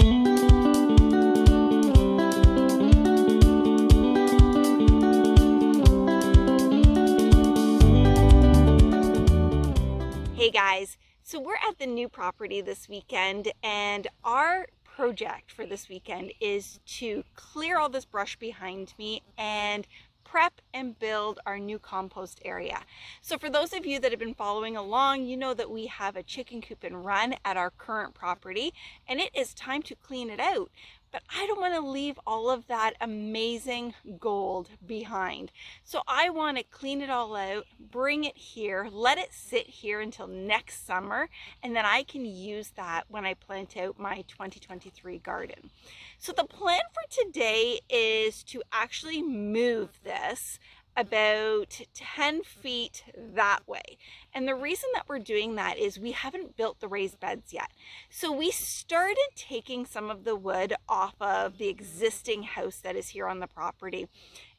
Hey guys, so we're at the new property this weekend and our project for this weekend is to clear all this brush behind me and prep and build our new compost area. So for those of you that have been following along, you know that we have a chicken coop and run at our current property and it is time to clean it out but I don't want to leave all of that amazing gold behind. So I want to clean it all out, bring it here, let it sit here until next summer, and then I can use that when I plant out my 2023 garden. So the plan for today is to actually move this about 10 feet that way. And the reason that we're doing that is we haven't built the raised beds yet. So we started taking some of the wood off of the existing house that is here on the property.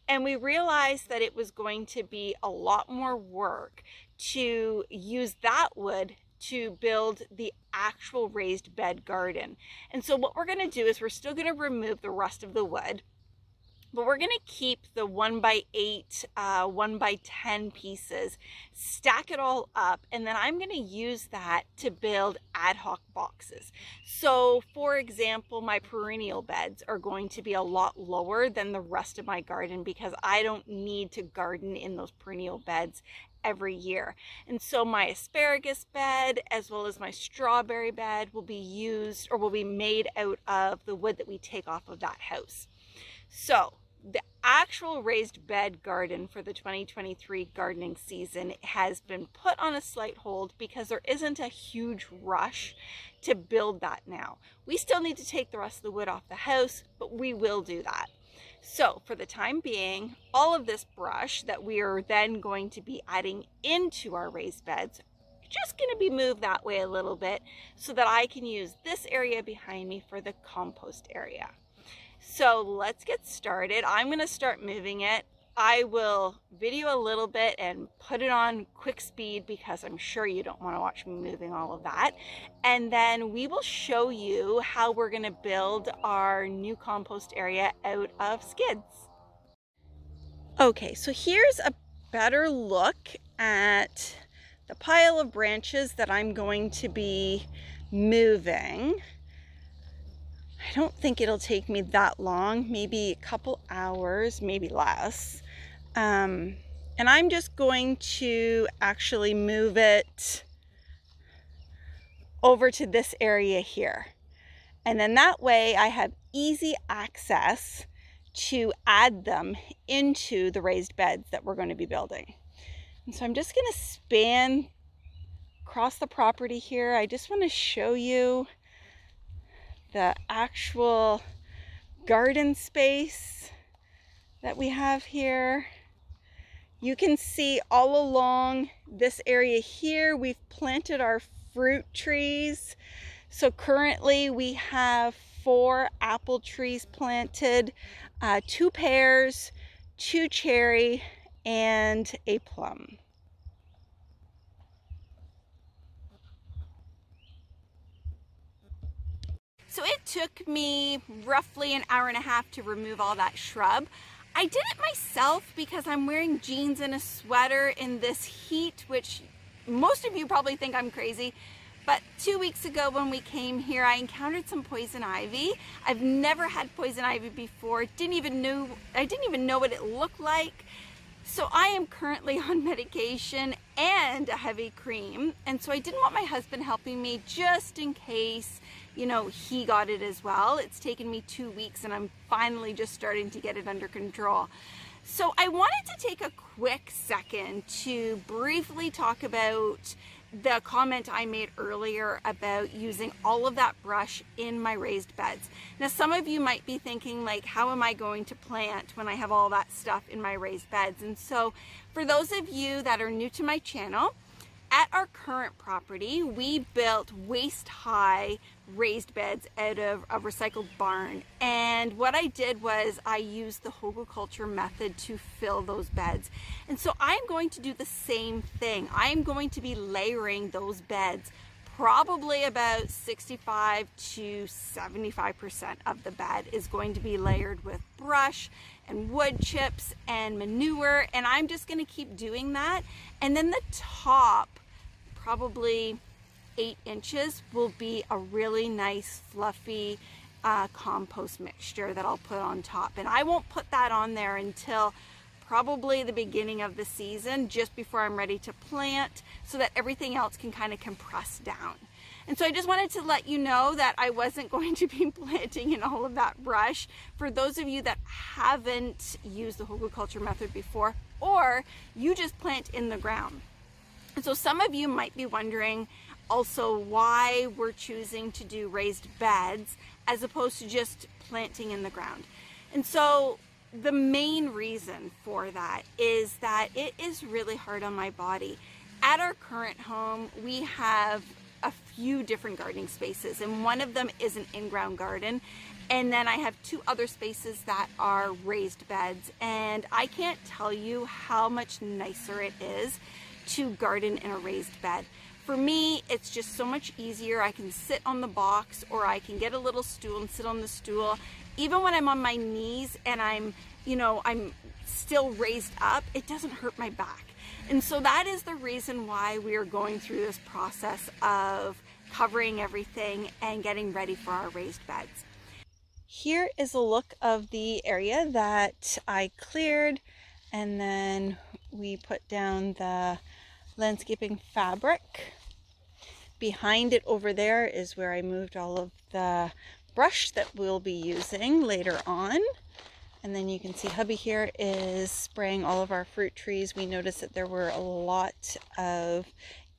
And we realized that it was going to be a lot more work to use that wood to build the actual raised bed garden. And so what we're gonna do is we're still gonna remove the rest of the wood but we're gonna keep the one by eight, uh, one by 10 pieces, stack it all up, and then I'm gonna use that to build ad hoc boxes. So for example, my perennial beds are going to be a lot lower than the rest of my garden because I don't need to garden in those perennial beds every year. And so my asparagus bed as well as my strawberry bed will be used or will be made out of the wood that we take off of that house. So the actual raised bed garden for the 2023 gardening season has been put on a slight hold because there isn't a huge rush to build that now. We still need to take the rest of the wood off the house, but we will do that. So for the time being, all of this brush that we are then going to be adding into our raised beds just going to be moved that way a little bit so that I can use this area behind me for the compost area. So let's get started. I'm gonna start moving it. I will video a little bit and put it on quick speed because I'm sure you don't want to watch me moving all of that. And then we will show you how we're to build our new compost area out of skids. Okay, so here's a better look at the pile of branches that I'm going to be moving. I don't think it'll take me that long, maybe a couple hours, maybe less. Um, and I'm just going to actually move it over to this area here. And then that way I have easy access to add them into the raised beds that we're going to be building. And so I'm just going to span across the property here. I just want to show you the actual garden space that we have here. You can see all along this area here, we've planted our fruit trees. So currently we have four apple trees planted, uh, two pears, two cherry, and a plum. So it took me roughly an hour and a half to remove all that shrub. I did it myself because I'm wearing jeans and a sweater in this heat, which most of you probably think I'm crazy. But two weeks ago when we came here, I encountered some poison ivy. I've never had poison ivy before. Didn't even know, I didn't even know what it looked like. So I am currently on medication and a heavy cream. And so I didn't want my husband helping me just in case you know, he got it as well. It's taken me two weeks and I'm finally just starting to get it under control. So I wanted to take a quick second to briefly talk about the comment I made earlier about using all of that brush in my raised beds. Now some of you might be thinking like how am I going to plant when I have all that stuff in my raised beds and so for those of you that are new to my channel at our current property, we built waist-high raised beds out of a recycled barn. And what I did was I used the hugelkultur method to fill those beds. And so I'm going to do the same thing. I'm going to be layering those beds probably about 65 to 75% of the bed is going to be layered with brush and wood chips and manure and I'm just going to keep doing that. And then the top probably eight inches will be a really nice fluffy uh, compost mixture that I'll put on top. And I won't put that on there until probably the beginning of the season just before I'm ready to plant so that everything else can kind of compress down. And so I just wanted to let you know that I wasn't going to be planting in all of that brush. For those of you that haven't used the hugelkultur method before, or you just plant in the ground. And so some of you might be wondering also why we're choosing to do raised beds as opposed to just planting in the ground. And so the main reason for that is that it is really hard on my body. At our current home, we have a few different gardening spaces, and one of them is an in-ground garden. And then I have two other spaces that are raised beds. And I can't tell you how much nicer it is to garden in a raised bed. For me, it's just so much easier. I can sit on the box or I can get a little stool and sit on the stool even when I'm on my knees and I'm, you know, I'm still raised up, it doesn't hurt my back. And so that is the reason why we are going through this process of covering everything and getting ready for our raised beds. Here is a look of the area that I cleared and then we put down the landscaping fabric. Behind it over there is where I moved all of the brush that we'll be using later on. And then you can see hubby here is spraying all of our fruit trees. We noticed that there were a lot of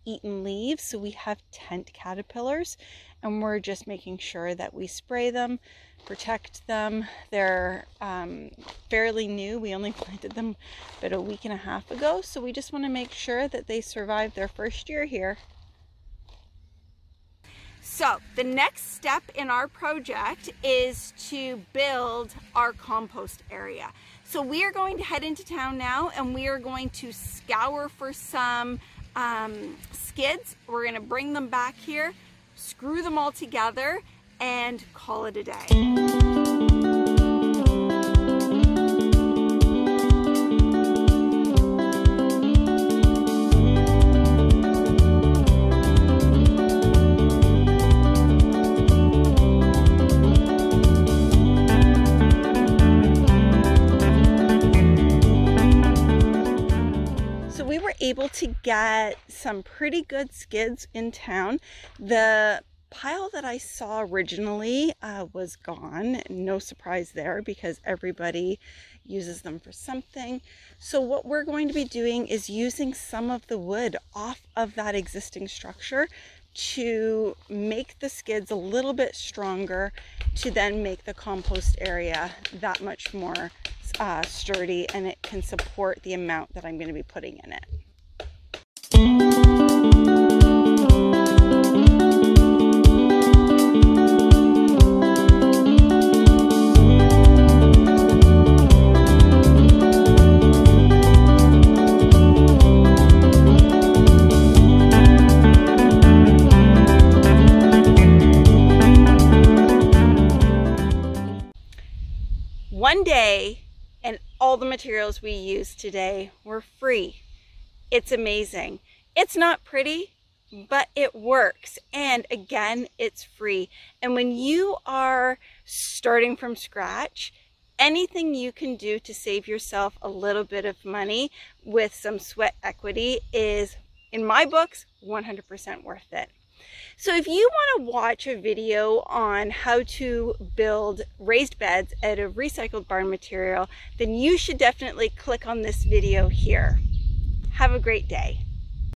eaten leaves. So we have tent caterpillars and we're just making sure that we spray them, protect them. They're um, fairly new. We only planted them about a week and a half ago. So we just want to make sure that they survive their first year here. So the next step in our project is to build our compost area. So we are going to head into town now and we are going to scour for some um, skids. We're gonna bring them back here, screw them all together and call it a day. Get some pretty good skids in town. The pile that I saw originally uh, was gone. No surprise there because everybody uses them for something. So what we're going to be doing is using some of the wood off of that existing structure to make the skids a little bit stronger to then make the compost area that much more uh, sturdy and it can support the amount that I'm going to be putting in it. All the materials we use today were free. It's amazing. It's not pretty, but it works. And again, it's free. And when you are starting from scratch, anything you can do to save yourself a little bit of money with some sweat equity is, in my books, 100% worth it. So if you want to watch a video on how to build raised beds out of recycled barn material, then you should definitely click on this video here. Have a great day.